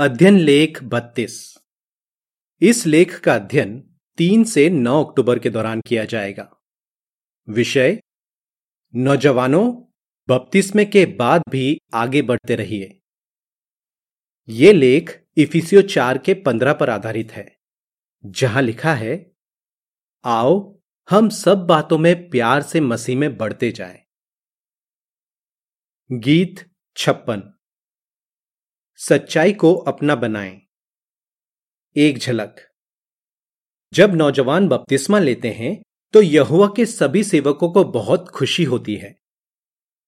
अध्ययन लेख बत्तीस। इस लेख का अध्ययन तीन से नौ अक्टूबर के दौरान किया जाएगा। विषय, नौजवानों, बपतिस्मे के बाद भी आगे बढ़ते रहिए। यह लेख इफिसियो चार के पंद्रह पर आधारित है, जहाँ लिखा है, आओ, हम सब बातों में प्यार से मसीह में बढ़ते जाएँ। गीत छप्पन। सच्चाई को अपना बनाएँ। एक झलक। जब नौजवान बपतिस्मा लेते हैं तो यहुआ के सभी सेवकों को बहुत खुशी होती है।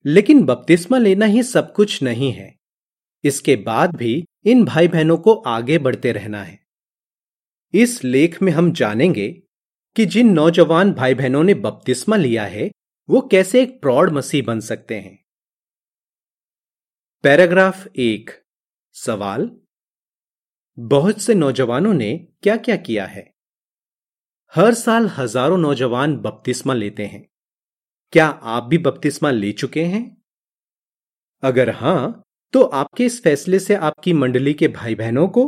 लेकिन बपतिस्मा लेना ही सब कुछ नहीं है। इसके बाद भी इन भाई बहनों को आगे बढ़ते रहना है। इस लेख में हम जानेंगे कि जिन नौजवान भाई बहनों ने बपतिस्मा लिया है, वो कैसे एक प्रौढ़ मसीह बन सकते हैं। पैराग्राफ एक। सवाल, बहुत से नौजवानों ने क्या क्या किया है? हर साल हज़ारों नौजवान बपतिस्मा लेते हैं। क्या आप भी बपतिस्मा ले चुके हैं? अगर हाँ तो आपके इस फैसले से आपकी मंडली के भाई बहनों को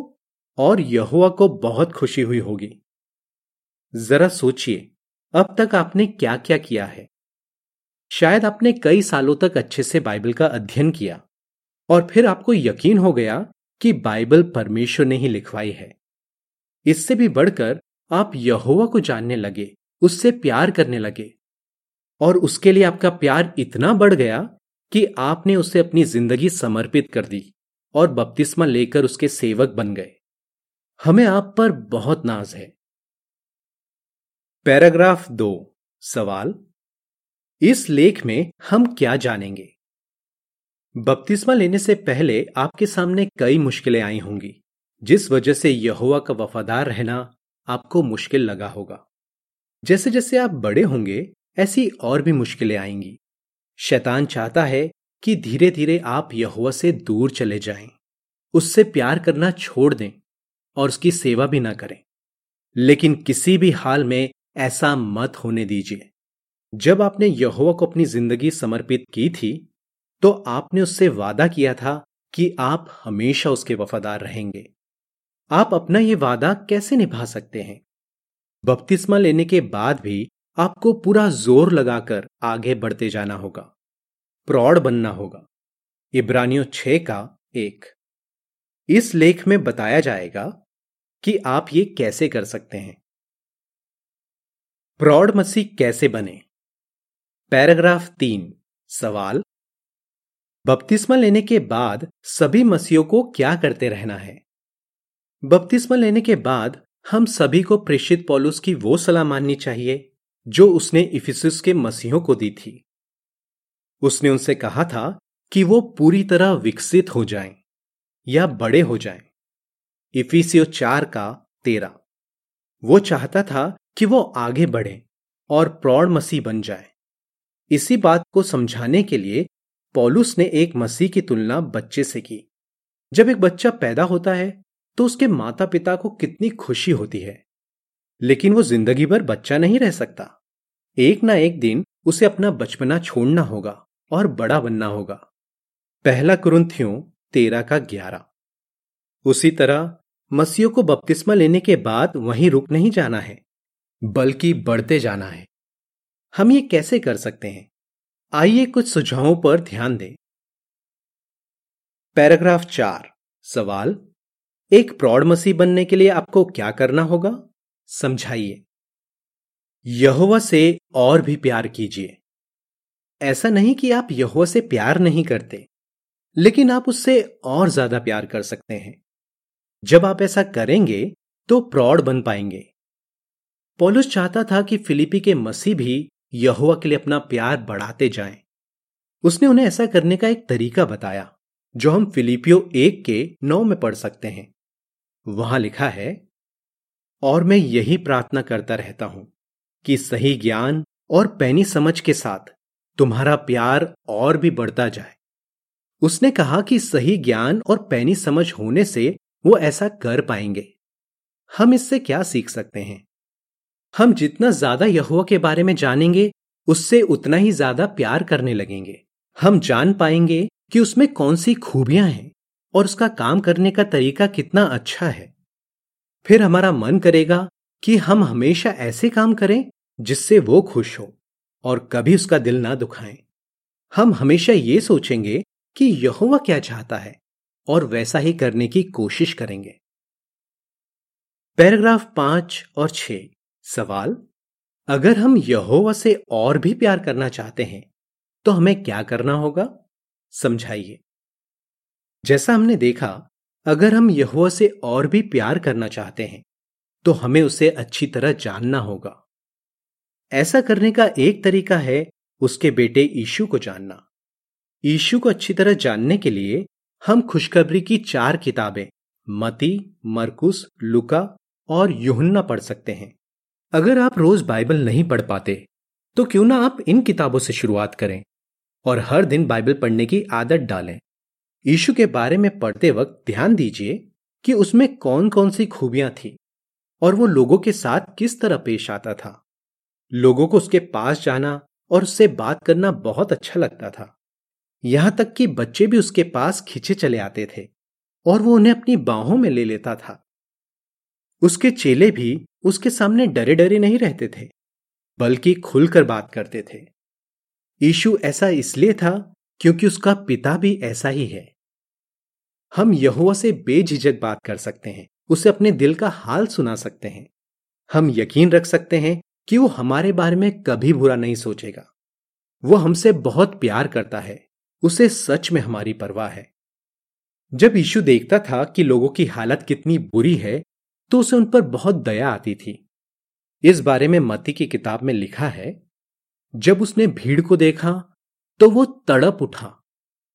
और यहुआ को बहुत खुशी हुई होगी। जरा सोचिए, अब तक आपने क्या क्या किया है? शायद आपने कई सालों तक अच्छे से बाइबल का अध्ययन किया। और फिर आपको यकीन हो गया कि बाइबल परमेश्वर ने ही लिखवाई है। इससे भी बढ़कर आप यहोवा को जानने लगे, उससे प्यार करने लगे। और उसके लिए आपका प्यार इतना बढ़ गया कि आपने उसे अपनी ज़िंदगी समर्पित कर दी और बपतिस्मा लेकर उसके सेवक बन गए। हमें आप पर बहुत नाज है। पैराग्राफ दो, सवाल। इस लेख में हम क्या जानेंगे? बपतिस्मा लेने से पहले आपके सामने कई मुश्किलें आई होंगी। जिस वजह से यहुआ का वफादार रहना आपको मुश्किल लगा होगा। जैसे जैसे आप बड़े होंगे ऐसी और भी मुश्किलें आएँगी। शैतान चाहता है कि धीरे धीरे आप यहुआ से दूर चले जाएँ, उससे प्यार करना छोड़ दें और उसकी सेवा भी ना करें। लेकिन किसी भी हाल में ऐसा मत होने दीजिए। जब आपने यहुआ को अपनी ज़िंदगी समर्पित की थी तो आपने उससे वादा किया था कि आप हमेशा उसके वफादार रहेंगे। आप अपना यह वादा कैसे निभा सकते हैं? बपतिस्मा लेने के बाद भी आपको पूरा ज़ोर लगाकर आगे बढ़ते जाना होगा। प्रौढ़ बनना होगा। इब्रानियों छ का एक। इस लेख में बताया जाएगा कि आप ये कैसे कर सकते हैं। प्रौढ़ मसीह कैसे बने? पैराग्राफ तीन, सवाल बपतिस्मा लेने के बाद सभी मसीहों को क्या करते रहना है? बपतिस्मा लेने के बाद हम सभी को प्रेषित पॉलुस की वो सलाह माननी चाहिए, जो उसने इफिसुस के मसीहों को दी थी। उसने उनसे कहा था कि वो पूरी तरह विकसित हो जाएँ या बड़े हो जाएँ। इफिसियो चार का तेरा वो चाहता था कि वो आगे बढ़े और प्रौढ़ मसीह बन जाए। इसी बात को समझाने के लिए पॉलुस ने एक मसीह की तुलना बच्चे से की। जब एक बच्चा पैदा होता है तो उसके माता पिता को कितनी खुशी होती है। लेकिन वो ज़िंदगी भर बच्चा नहीं रह सकता। एक ना एक दिन उसे अपना बचपना छोड़ना होगा और बड़ा बनना होगा। पहला कुरुंथियों तेरह का ग्यारह। उसी तरह, मसीह को बपतिस्मा लेने के बाद वहीं रुक नहीं जाना है, बल्कि बढ़ते जाना है। हम ये कैसे कर सकते हैं? आइए कुछ सुझावों पर ध्यान दें। पैराग्राफ चार, सवाल। एक प्रौढ़ मसीह बनने के लिए आपको क्या करना होगा? समझाइए। यहोवा से और भी प्यार कीजिए। ऐसा नहीं कि आप यहोवा से प्यार नहीं करते, लेकिन आप उससे और ज़्यादा प्यार कर सकते हैं। जब आप ऐसा करेंगे तो प्रौढ़ बन पाएँगे। पॉलुस चाहता था कि फिलिपी के मसीह भी यहोवा के लिए अपना प्यार बढ़ाते जाएँ। उसने उन्हें ऐसा करने का एक तरीका बताया, जो हम फिलिपियो एक के नौ में पढ़ सकते हैं। वहाँ लिखा है, और मैं यही प्रार्थना करता रहता हूँ कि सही ज्ञान और पैनी समझ के साथ तुम्हारा प्यार और भी बढ़ता जाए। उसने कहा कि सही ज्ञान और पैनी समझ होने से वो ऐसा कर पाएँगे। हम इससे क्या सीख सकते हैं? हम जितना ज़्यादा यहुआ के बारे में जानेंगे, उससे उतना ही ज़्यादा प्यार करने लगेंगे। हम जान पाएँगे कि उसमें कौन सी खूबियाँ हैं और उसका काम करने का तरीका कितना अच्छा है। फिर हमारा मन करेगा कि हम हमेशा ऐसे काम करें जिससे वो खुश हो और कभी उसका दिल ना दुखाएँ। हम हमेशा ये सोचेंगे कि यहोवा क्या चाहता है और वैसा ही करने की कोशिश करेंगे। पैराग्राफ पाँच और छ सवाल, अगर हम यहोवा से और भी प्यार करना चाहते हैं तो हमें क्या करना होगा? समझाइए। जैसा हमने देखा, अगर हम यहोवा से और भी प्यार करना चाहते हैं तो हमें उसे अच्छी तरह जानना होगा। ऐसा करने का एक तरीका है उसके बेटे ईशु को जानना। ईशु को अच्छी तरह जानने के लिए हम खुशखबरी की चार किताबें, मती, मरकुस, लुका और युहन्ना पढ़ सकते हैं। अगर आप रोज बाइबल नहीं पढ़ पाते तो क्यों ना आप इन किताबों से शुरुआत करें और हर दिन बाइबल पढ़ने की आदत डालें। यीशु के बारे में पढ़ते वक्त ध्यान दीजिए कि उसमें कौन कौन सी खूबियाँ थी और वो लोगों के साथ किस तरह पेश आता था। लोगों को उसके पास जाना और उससे बात करना बहुत अच्छा लगता था। यहाँ तक कि बच्चे भी उसके पास खींचे चले आते थे और वो उन्हें अपनी बाहों में ले लेता था। उसके चेले भी उसके सामने डरे डरे नहीं रहते थे, बल्कि खुलकर बात करते थे। यीशु ऐसा इसलिए था क्योंकि उसका पिता भी ऐसा ही है। हम यहुआ से बेझिझक बात कर सकते हैं, उसे अपने दिल का हाल सुना सकते हैं। हम यकीन रख सकते हैं कि वो हमारे बारे में कभी बुरा नहीं सोचेगा। वो हमसे बहुत प्यार करता है, उसे सच में हमारी परवाह है। जब यीशु देखता था कि लोगों की हालत कितनी बुरी है तो उसे उन पर बहुत दया आती थी। इस बारे में मती की किताब में लिखा है, जब उसने भीड़ को देखा तो वो तड़प उठा,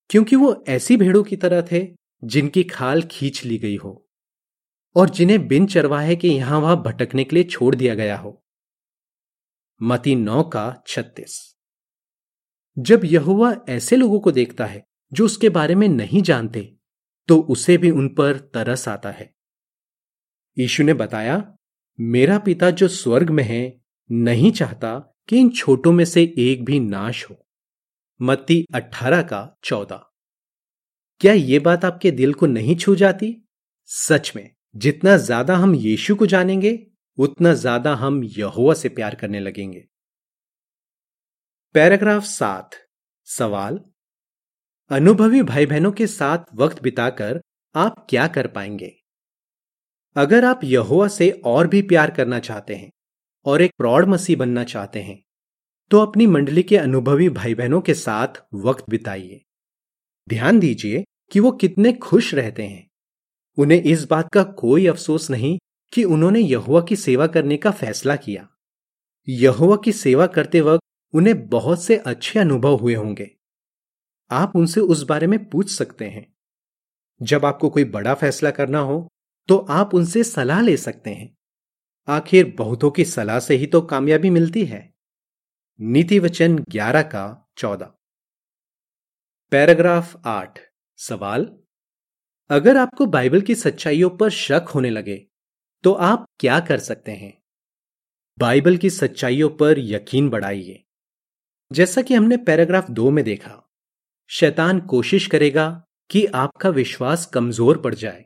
क्योंकि वो ऐसी भेड़ों की तरह थे, जिनकी खाल खींच ली गई हो, और जिन्हें बिन चरवाहे के यहाँ वहाँ भटकने के लिए छोड़ दिया गया हो। मती नौ का छत्तीस। जब यहुआ ऐसे लोगों को देखता है, जो उसके बारे में नहीं जानते तो उसे भी उन पर तरस आता है। यीशु ने बताया, मेरा पिता जो स्वर्ग में है, नहीं चाहता कि इन छोटों में से एक भी नाश हो। मत्ती अठारह का चौदह। क्या ये बात आपके दिल को नहीं छू जाती? सच में, जितना ज़्यादा हम यीशु को जानेंगे, उतना ज़्यादा हम यहोवा से प्यार करने लगेंगे। पैराग्राफ सात। सवाल, अनुभवी भाई बहनों के साथ वक्त बिताकर आप क्या कर पाएँगे? अगर आप यहोवा से और भी प्यार करना चाहते हैं और एक प्रौढ़ मसीह बनना चाहते हैं तो अपनी मंडली के अनुभवी भाई बहनों के साथ वक्त बिताइए। ध्यान दीजिए कि वो कितने खुश रहते हैं। उन्हें इस बात का कोई अफसोस नहीं कि उन्होंने यहुआ की सेवा करने का फैसला किया। यहुआ की सेवा करते वक्त उन्हें बहुत से अच्छे अनुभव हुए होंगे। आप उनसे उस बारे में पूछ सकते हैं। जब आपको कोई बड़ा फैसला करना हो तो आप उनसे सलाह ले सकते हैं। आखिर बहुतों की सलाह से ही तो कामयाबी मिलती है। नीति वचन ग्यारह का चौदह। पैराग्राफ आठ। सवाल, अगर आपको बाइबल की सच्चाइयों पर शक होने लगे तो आप क्या कर सकते हैं? बाइबल की सच्चाइयों पर यकीन बढ़ाइए। जैसा कि हमने पैराग्राफ दो में देखा, शैतान कोशिश करेगा कि आपका विश्वास कमज़ोर पड़ जाए।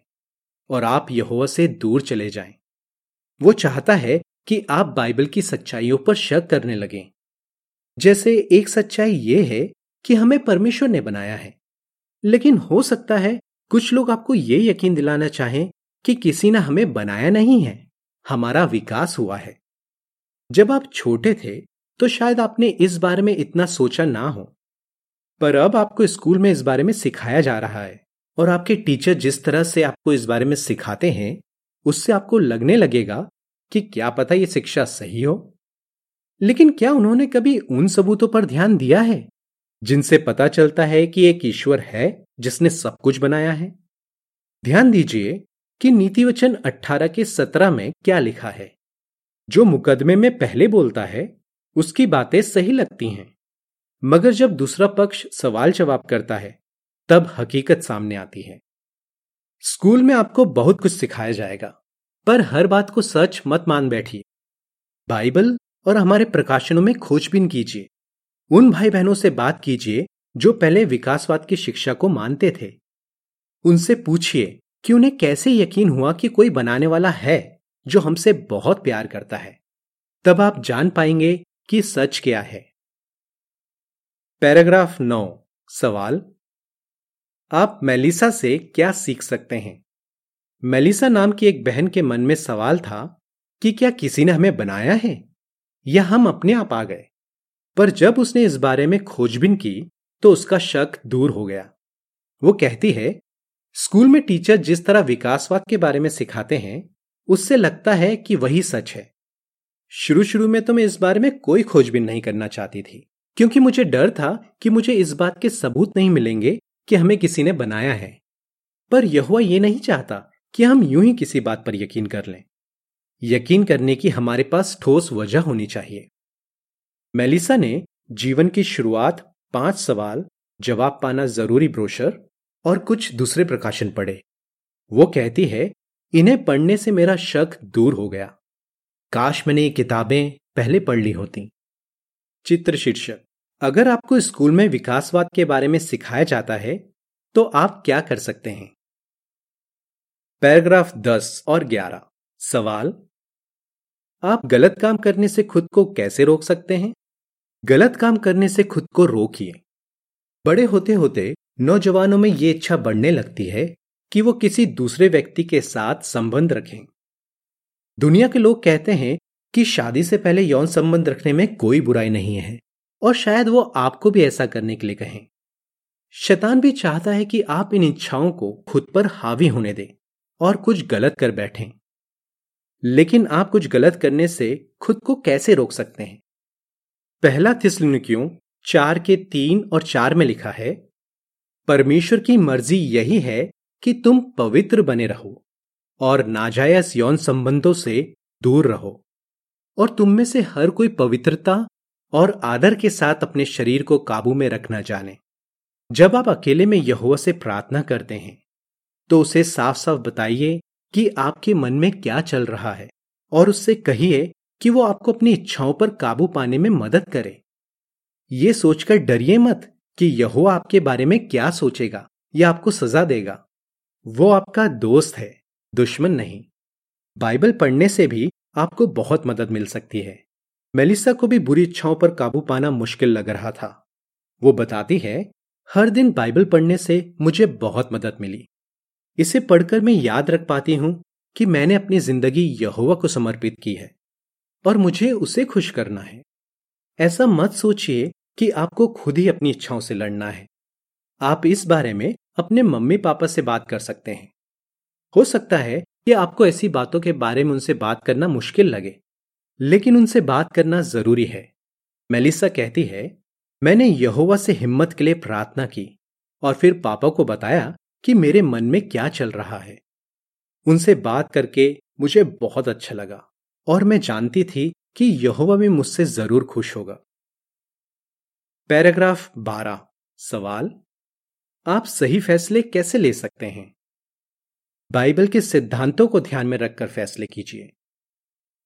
और आप यहोवा से दूर चले जाएँ। वो चाहता है कि आप बाइबल की सच्चाइयों पर शक करने लगें। जैसे एक सच्चाई ये है कि हमें परमेश्वर ने बनाया है। लेकिन हो सकता है कुछ लोग आपको ये यकीन दिलाना चाहें कि किसी ने हमें बनाया नहीं है, हमारा विकास हुआ है। जब आप छोटे थे तो शायद आपने इस बारे में इतना सोचा ना हो। पर अब आपको स्कूल में इस बारे में सिखाया जा रहा है। और आपके टीचर जिस तरह से आपको इस बारे में सिखाते हैं, उससे आपको लगने लगेगा कि क्या पता ये शिक्षा सही हो। लेकिन क्या उन्होंने कभी उन सबूतों पर ध्यान दिया है, जिनसे पता चलता है कि एक ईश्वर है जिसने सब कुछ बनाया है? ध्यान दीजिए कि नीति वचन अट्ठारह के सत्रह में क्या लिखा है। जो मुकदमे में पहले बोलता है, उसकी बातें सही लगती हैं, मगर जब दूसरा पक्ष सवाल जवाब करता है तब हकीकत सामने आती है। स्कूल में आपको बहुत कुछ सिखाया जाएगा, पर हर बात को सच मत मान बैठिए। बाइबल और हमारे प्रकाशनों में खोजबीन कीजिए। उन भाई बहनों से बात कीजिए जो पहले विकासवाद की शिक्षा को मानते थे। उनसे पूछिए कि उन्हें कैसे यकीन हुआ कि कोई बनाने वाला है जो हमसे बहुत प्यार करता है। तब आप जान पाएँगे कि सच क्या है। पैराग्राफ नौ, सवाल आप मेलिसा से क्या सीख सकते हैं? मेलिसा नाम की एक बहन के मन में सवाल था कि क्या किसी ने हमें बनाया है? या हम अपने आप आ गए? पर जब उसने इस बारे में खोजबीन की तो उसका शक दूर हो गया। वो कहती है, स्कूल में टीचर जिस तरह विकासवाद के बारे में सिखाते हैं, उससे लगता है कि वही सच है। शुरू शुरू में तो मैं इस बारे में कोई खोजबीन नहीं करना चाहती थी, क्योंकि मुझे डर था कि मुझे इस बात के सबूत नहीं मिलेंगे कि हमें किसी ने बनाया है। पर यह ये नहीं चाहता कि हम यूँ ही किसी बात पर यकीन कर लें। यकीन करने की हमारे पास ठोस वजह होनी चाहिए। मेलिसा ने जीवन की शुरुआत, पाँच सवाल, जवाब पाना ज़रूरी ब्रोशर और कुछ दूसरे प्रकाशन पढ़े। वो कहती है, इन्हें पढ़ने से मेरा शक दूर हो गया। काश मैंने ये किताबें पहले पढ़ ली होती। चित्र शीर्षक। अगर आपको स्कूल में विकासवाद के बारे में सिखाया जाता है तो आप क्या कर सकते हैं? पैराग्राफ 10 और 11 सवाल, आप गलत काम करने से खुद को कैसे रोक सकते हैं? गलत काम करने से खुद को रोकिए। बड़े होते होते नौजवानों में ये इच्छा बढ़ने लगती है कि वो किसी दूसरे व्यक्ति के साथ संबंध रखें। दुनिया के लोग कहते हैं कि शादी से पहले यौन संबंध रखने में कोई बुराई नहीं है। और शायद वो आपको भी ऐसा करने के लिए कहें। शैतान भी चाहता है कि आप इन इच्छाओं को खुद पर हावी होने दें और कुछ गलत कर बैठें। लेकिन आप कुछ गलत करने से खुद को कैसे रोक सकते हैं? पहला थिसलुनिकियों चार के तीन और चार में लिखा है, परमेश्वर की मर्ज़ी यही है कि तुम पवित्र बने रहो और नाजायज यौन संबंधों से दूर रहो और तुम में से हर कोई पवित्रता और आदर के साथ अपने शरीर को काबू में रखना जाने। जब आप अकेले में यहुआ से प्रार्थना करते हैं तो उसे साफ़ साफ़ बताइए कि आपके मन में क्या चल रहा है और उससे कहिए कि वो आपको अपनी इच्छाओं पर काबू पाने में मदद करे। ये सोचकर डरिए मत कि यहो आपके बारे में क्या सोचेगा या आपको सजा देगा। वो आपका दोस्त है, दुश्मन नहीं। बाइबल पढ़ने से भी आपको बहुत मदद मिल सकती है। मेलिसा को भी बुरी इच्छाओं पर काबू पाना मुश्किल लग रहा था। वो बताती है, हर दिन बाइबल पढ़ने से मुझे बहुत मदद मिली। इसे पढ़कर मैं याद रख पाती हूँ कि मैंने अपनी ज़िंदगी यहोवा को समर्पित की है, और मुझे उसे खुश करना है। ऐसा मत सोचिए कि आपको खुद ही अपनी इच्छाओं से लड़ना है। आप इस बारे में अपने मम्मी पापा से बात कर सकते हैं। हो सकता है कि आपको ऐसी बातों के बारे में उनसे बात करना मुश्किल लगे। लेकिन उनसे बात करना ज़रूरी है। मेलिसा कहती है, मैंने यहोवा से हिम्मत के लिए प्रार्थना की और फिर पापा को बताया कि मेरे मन में क्या चल रहा है। उनसे बात करके मुझे बहुत अच्छा लगा और मैं जानती थी कि यहोवा भी मुझसे ज़रूर खुश होगा। पैराग्राफ 12 सवाल, आप सही फैसले कैसे ले सकते हैं? बाइबल के सिद्धांतों को ध्यान में रखकर फैसले कीजिए।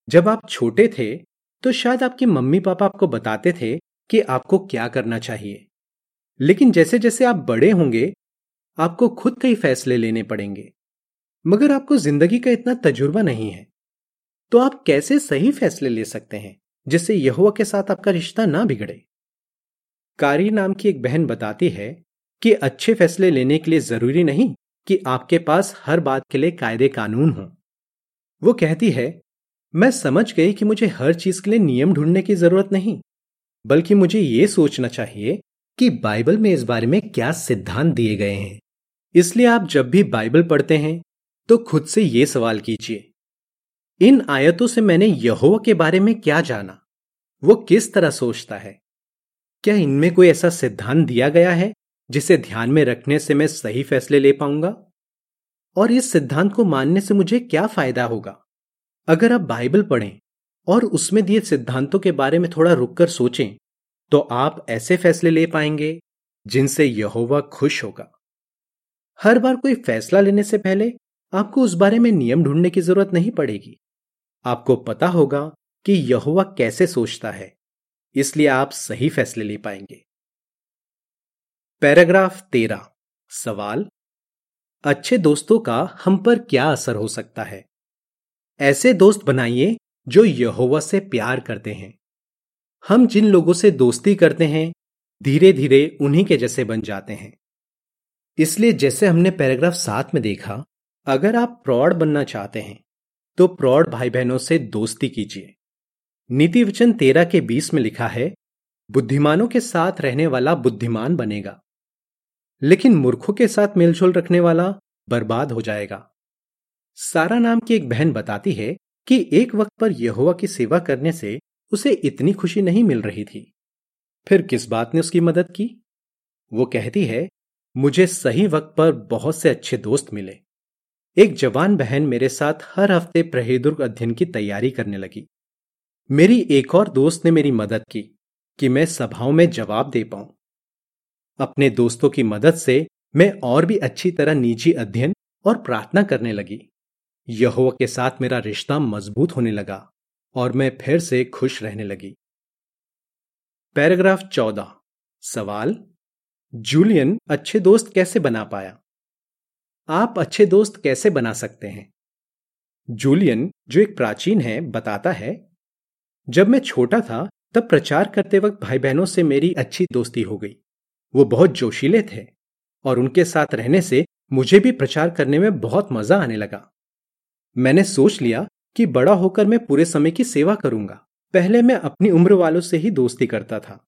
जब आप छोटे थे तो शायद आपके मम्मी पापा आपको बताते थे कि आपको क्या करना चाहिए। लेकिन जैसे जैसे आप बड़े होंगे, आपको खुद कई फैसले लेने पड़ेंगे। मगर आपको ज़िंदगी का इतना तजुर्बा नहीं है। तो आप कैसे सही फैसले ले सकते हैं, जिससे यहुआ के साथ आपका रिश्ता ना बिगड़े? कारी नाम की एक बहन बताती है कि अच्छे फैसले लेने के लिए ज़रूरी नहीं कि आपके पास हर बात के लिए कायदे कानून हो। वो कहती है मैं समझ गई कि मुझे हर चीज़ के लिए नियम ढूँढने की ज़रूरत नहीं, बल्कि मुझे ये सोचना चाहिए कि बाइबल में इस बारे में क्या सिद्धांत दिए गए हैं। इसलिए आप जब भी बाइबल पढ़ते हैं तो खुद से ये सवाल कीजिए, इन आयतों से मैंने यहोवा के बारे में क्या जाना? वो किस तरह सोचता है? क्या इनमें कोई ऐसा सिद्धांत दिया गया है, जिसे ध्यान में रखने से मैं सही फैसले ले पाऊँगा? और इस सिद्धांत को मानने से मुझे क्या फ़ायदा होगा? अगर आप बाइबल पढ़ें और उसमें दिए सिद्धांतों के बारे में थोड़ा रुककर सोचें तो आप ऐसे फैसले ले पाएँगे, जिनसे यहोवा खुश होगा। हर बार कोई फैसला लेने से पहले आपको उस बारे में नियम ढूँढने की ज़रूरत नहीं पड़ेगी। आपको पता होगा कि यहुआ कैसे सोचता है, इसलिए आप सही फैसले ले पाएँगे। पैराग्राफ तेरह, सवाल। अच्छे दोस्तों का हम पर क्या असर हो सकता है? ऐसे दोस्त बनाइए जो यहोवा से प्यार करते हैं। हम जिन लोगों से दोस्ती करते हैं धीरे धीरे उन्हीं के जैसे बन जाते हैं। इसलिए जैसे हमने पैराग्राफ सात में देखा, अगर आप प्रौढ़ बनना चाहते हैं तो प्रौढ़ भाई बहनों से दोस्ती कीजिए। नीति वचन तेरह के बीस में लिखा है, बुद्धिमानों के साथ रहने वाला बुद्धिमान बनेगा, लेकिन मूर्खों के साथ मेलजोल रखने वाला बर्बाद हो जाएगा। सारा नाम की एक बहन बताती है कि एक वक्त पर यहोवा की सेवा करने से उसे इतनी खुशी नहीं मिल रही थी। फिर किस बात ने उसकी मदद की? वो कहती है, मुझे सही वक्त पर बहुत से अच्छे दोस्त मिले। एक जवान बहन मेरे साथ हर हफ़्ते प्रहेदुर्ग अध्ययन की तैयारी करने लगी। मेरी एक और दोस्त ने मेरी मदद की कि मैं सभाओं में जवाब दे पाऊँ। अपने दोस्तों की मदद से मैं और भी अच्छी तरह निजी अध्ययन और प्रार्थना करने लगी। यहोवा के साथ मेरा रिश्ता मज़बूत होने लगा और मैं फिर से खुश रहने लगी। पैराग्राफ चौदह। सवाल, जूलियन अच्छे दोस्त कैसे बना पाया? आप अच्छे दोस्त कैसे बना सकते हैं? जूलियन, जो एक प्राचीन है, बताता है, जब मैं छोटा था, तब प्रचार करते वक्त भाई बहनों से मेरी अच्छी दोस्ती हो गई। वो बहुत जोशीले थे और उनके साथ रहने से मुझे भी प्रचार करने में बहुत मज़ा आने लगा। मैंने सोच लिया कि बड़ा होकर मैं पूरे समय की सेवा करूँगा। पहले मैं अपनी उम्र वालों से ही दोस्ती करता था,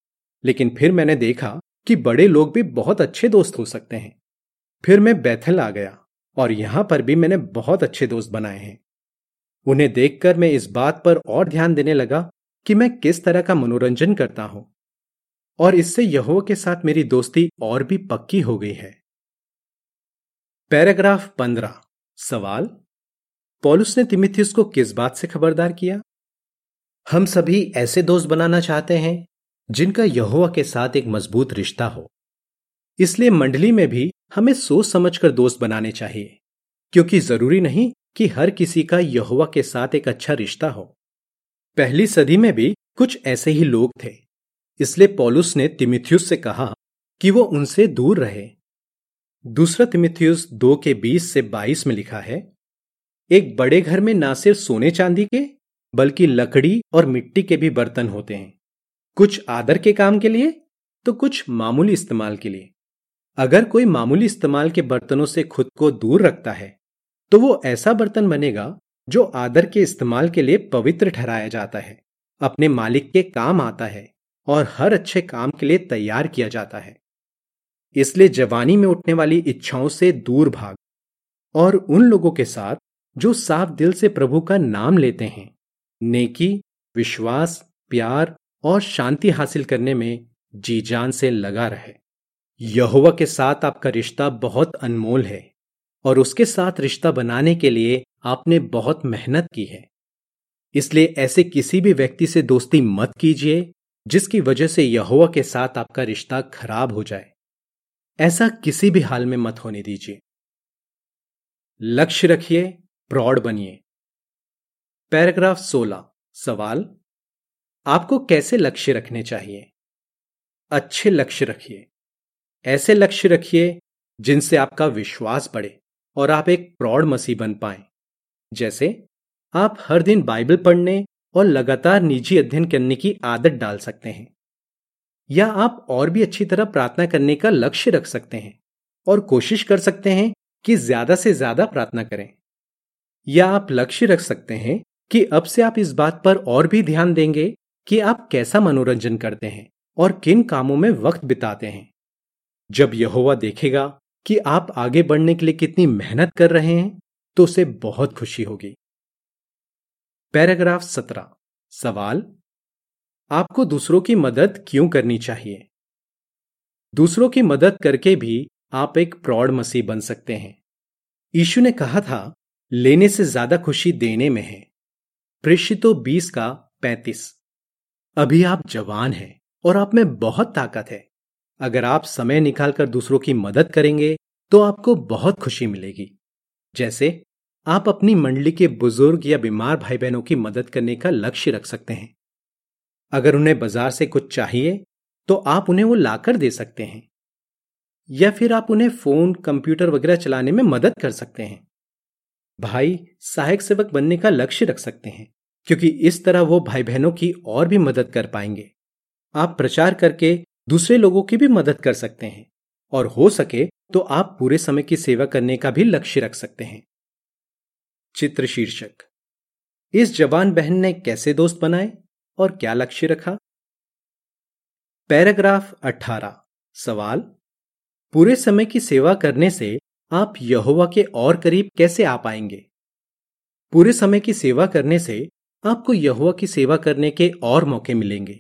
लेकिन फिर मैंने देखा कि बड़े लोग भी बहुत अच्छे दोस्त हो सकते हैं। फिर मैं बैथल आ गया और यहाँ पर भी मैंने बहुत अच्छे दोस्त बनाए हैं। उन्हें देखकर मैं इस बात पर और ध्यान देने लगा कि मैं किस तरह का मनोरंजन करता हूँ। और इससे यहोवा के साथ मेरी दोस्ती और भी पक्की हो गई है। पैराग्राफ पंद्रह, सवाल? पॉलुस ने तिमिथियस को किस बात से खबरदार किया? हम सभी ऐसे दोस्त बनाना चाहते हैं, जिनका यहोवा के साथ एक मज़बूत रिश्ता हो। इसलिए मंडली में भी हमें सोच समझकर दोस्त बनाने चाहिए, क्योंकि ज़रूरी नहीं कि हर किसी का यहोवा के साथ एक अच्छा रिश्ता हो। पहली सदी में भी कुछ ऐसे ही लोग थे, इसलिए पॉलुस ने तिमिथियुस से कहा कि वो उनसे दूर रहे। दूसरा तिमिथियुस दो के बीस से बाईस में लिखा है एक बड़े घर में ना सिर्फ़ सोने चांदी के, बल्कि लकड़ी और मिट्टी के भी बर्तन होते हैं। कुछ आदर के काम के लिए तो कुछ मामूली इस्तेमाल के लिए। अगर कोई मामूली इस्तेमाल के बर्तनों से खुद को दूर रखता है तो वो ऐसा बर्तन बनेगा, जो आदर के इस्तेमाल के लिए पवित्र ठहराया जाता है, अपने मालिक के काम आता है, और हर अच्छे काम के लिए तैयार किया जाता है। इसलिए जवानी में उठने वाली इच्छाओं से दूर भाग, और उन लोगों के साथ जो साफ़ दिल से प्रभु का नाम लेते हैं। नेकी, विश्वास, प्यार और शांति हासिल करने में जी जान से लगा रहे। यहोवा के साथ आपका रिश्ता बहुत अनमोल है और उसके साथ रिश्ता बनाने के लिए आपने बहुत मेहनत की है। इसलिए ऐसे किसी भी व्यक्ति से दोस्ती मत कीजिए, जिसकी वजह से यहुआ के साथ आपका रिश्ता खराब हो जाए। ऐसा किसी भी हाल में मत होने दीजिए। लक्ष्य रखिए प्रौढ़ बनिए। पैराग्राफ 16 सवाल, आपको कैसे लक्ष्य रखने चाहिए? अच्छे लक्ष्य रखिए। ऐसे लक्ष्य रखिए जिनसे आपका विश्वास बढ़े और आप एक प्रौढ़ मसीह बन पाए। जैसे, आप हर दिन बाइबल पढ़ने और लगातार निजी अध्ययन करने की आदत डाल सकते हैं। या आप और भी अच्छी तरह प्रार्थना करने का लक्ष्य रख सकते हैं और कोशिश कर सकते हैं कि ज़्यादा से ज़्यादा प्रार्थना करें। या आप लक्ष्य रख सकते हैं कि अब से आप इस बात पर और भी ध्यान देंगे कि आप कैसा मनोरंजन करते हैं और किन कामों में वक्त बिताते हैं। जब यहोवा देखेगा कि आप आगे बढ़ने के लिए कितनी मेहनत कर रहे हैं तो उसे बहुत खुशी होगी। पैराग्राफ सत्रह। सवाल, आपको दूसरों की मदद क्यों करनी चाहिए? दूसरों की मदद करके भी आप एक प्रौढ़ मसीह बन सकते हैं। यीशु ने कहा था लेने से ज़्यादा खुशी देने में है। प्रेषितो बीस का पैंतीस। अभी आप जवान हैं और आप में बहुत ताकत है। अगर आप समय निकालकर दूसरों की मदद करेंगे तो आपको बहुत खुशी मिलेगी। जैसे, आप अपनी मंडली के बुज़ुर्ग या बीमार भाई बहनों की मदद करने का लक्ष्य रख सकते हैं। अगर उन्हें बाज़ार से कुछ चाहिए तो आप उन्हें वो लाकर दे सकते हैं। या फिर आप उन्हें फ़ोन, कंप्यूटर वगैरह चलाने में मदद कर सकते हैं। भाई सहायक सेवक बनने का लक्ष्य रख सकते हैं, क्योंकि इस तरह वो भाई बहनों की और भी मदद कर पाएँगे। आप प्रचार करके दूसरे लोगों की भी मदद कर सकते हैं, और हो सके तो आप पूरे समय की सेवा करने का भी लक्ष्य रख सकते हैं। चित्र शीर्षक। इस जवान बहन ने कैसे दोस्त बनाए और क्या लक्ष्य रखा? पैराग्राफ 18 सवाल। पूरे समय की सेवा करने से आप यहोवा के और करीब कैसे आ पाएँगे? पूरे समय की सेवा करने से आपको यहुआ की सेवा करने के और मौके मिलेंगे।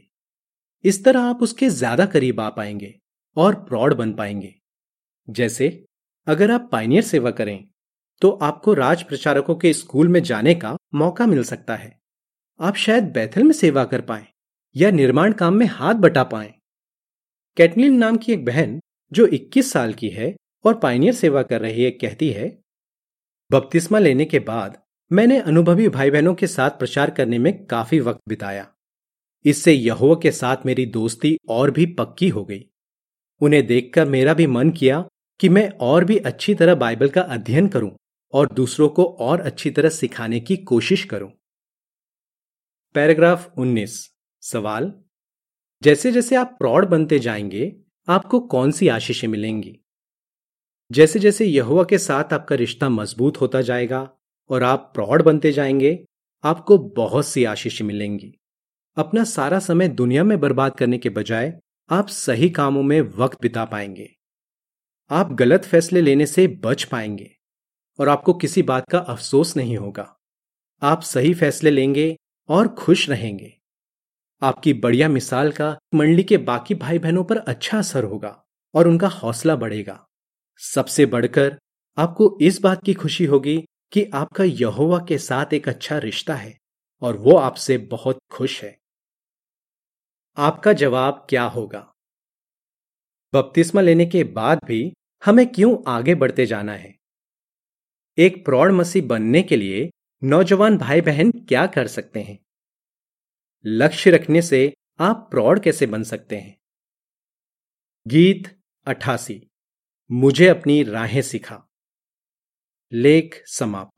इस तरह आप उसके ज़्यादा करीब आ पाएँगे और प्रौढ़ बन पाएँगे। जैसे, अगर आप पाइनियर सेवा करें तो आपको राज प्रचारकों के स्कूल में जाने का मौका मिल सकता है। आप शायद बैथल में सेवा कर पाए या निर्माण काम में हाथ बटा पाए। कैटलिन नाम की एक बहन, जो 21 साल की है और पाइनियर सेवा कर रही है कहती है, बपतिस्मा लेने के बाद मैंने अनुभवी भाई बहनों के साथ प्रचार करने में काफ़ी वक्त बिताया। इससे यहोवा के साथ मेरी दोस्ती और भी पक्की हो गई। उन्हें देखकर मेरा भी मन किया कि मैं और भी अच्छी तरह बाइबल का अध्ययन करूँ और दूसरों को और अच्छी तरह सिखाने की कोशिश करूँ। पैराग्राफ 19 सवाल जैसे जैसे आप प्रौढ़ बनते जाएँगे, आपको कौन सी आशीषें मिलेंगी? जैसे जैसे यहुआ के साथ आपका रिश्ता मज़बूत होता जाएगा और आप प्रौढ़ बनते जाएँगे, आपको बहुत सी आशीष मिलेंगी। अपना सारा समय दुनिया में बर्बाद करने के बजाय आप सही कामों में वक्त बिता पाएँगे। आप गलत फैसले लेने से बच पाएँगे और आपको किसी बात का अफसोस नहीं होगा। आप सही फैसले लेंगे और खुश रहेंगे। आपकी बढ़िया मिसाल का मंडली के बाकी भाई बहनों पर अच्छा असर होगा और उनका हौसला बढ़ेगा। सबसे बढ़कर आपको इस बात की खुशी होगी कि आपका यहोवा के साथ एक अच्छा रिश्ता है और वो आपसे बहुत खुश है। आपका जवाब क्या होगा? बपतिस्मा लेने के बाद भी हमें क्यों आगे बढ़ते जाना है? एक प्रौढ़ मसीह बनने के लिए नौजवान भाई बहन क्या कर सकते हैं? लक्ष्य रखने से आप प्रौढ़ कैसे बन सकते हैं? गीत अठासी। मुझे अपनी राहें सिखा। लेख समाप्त।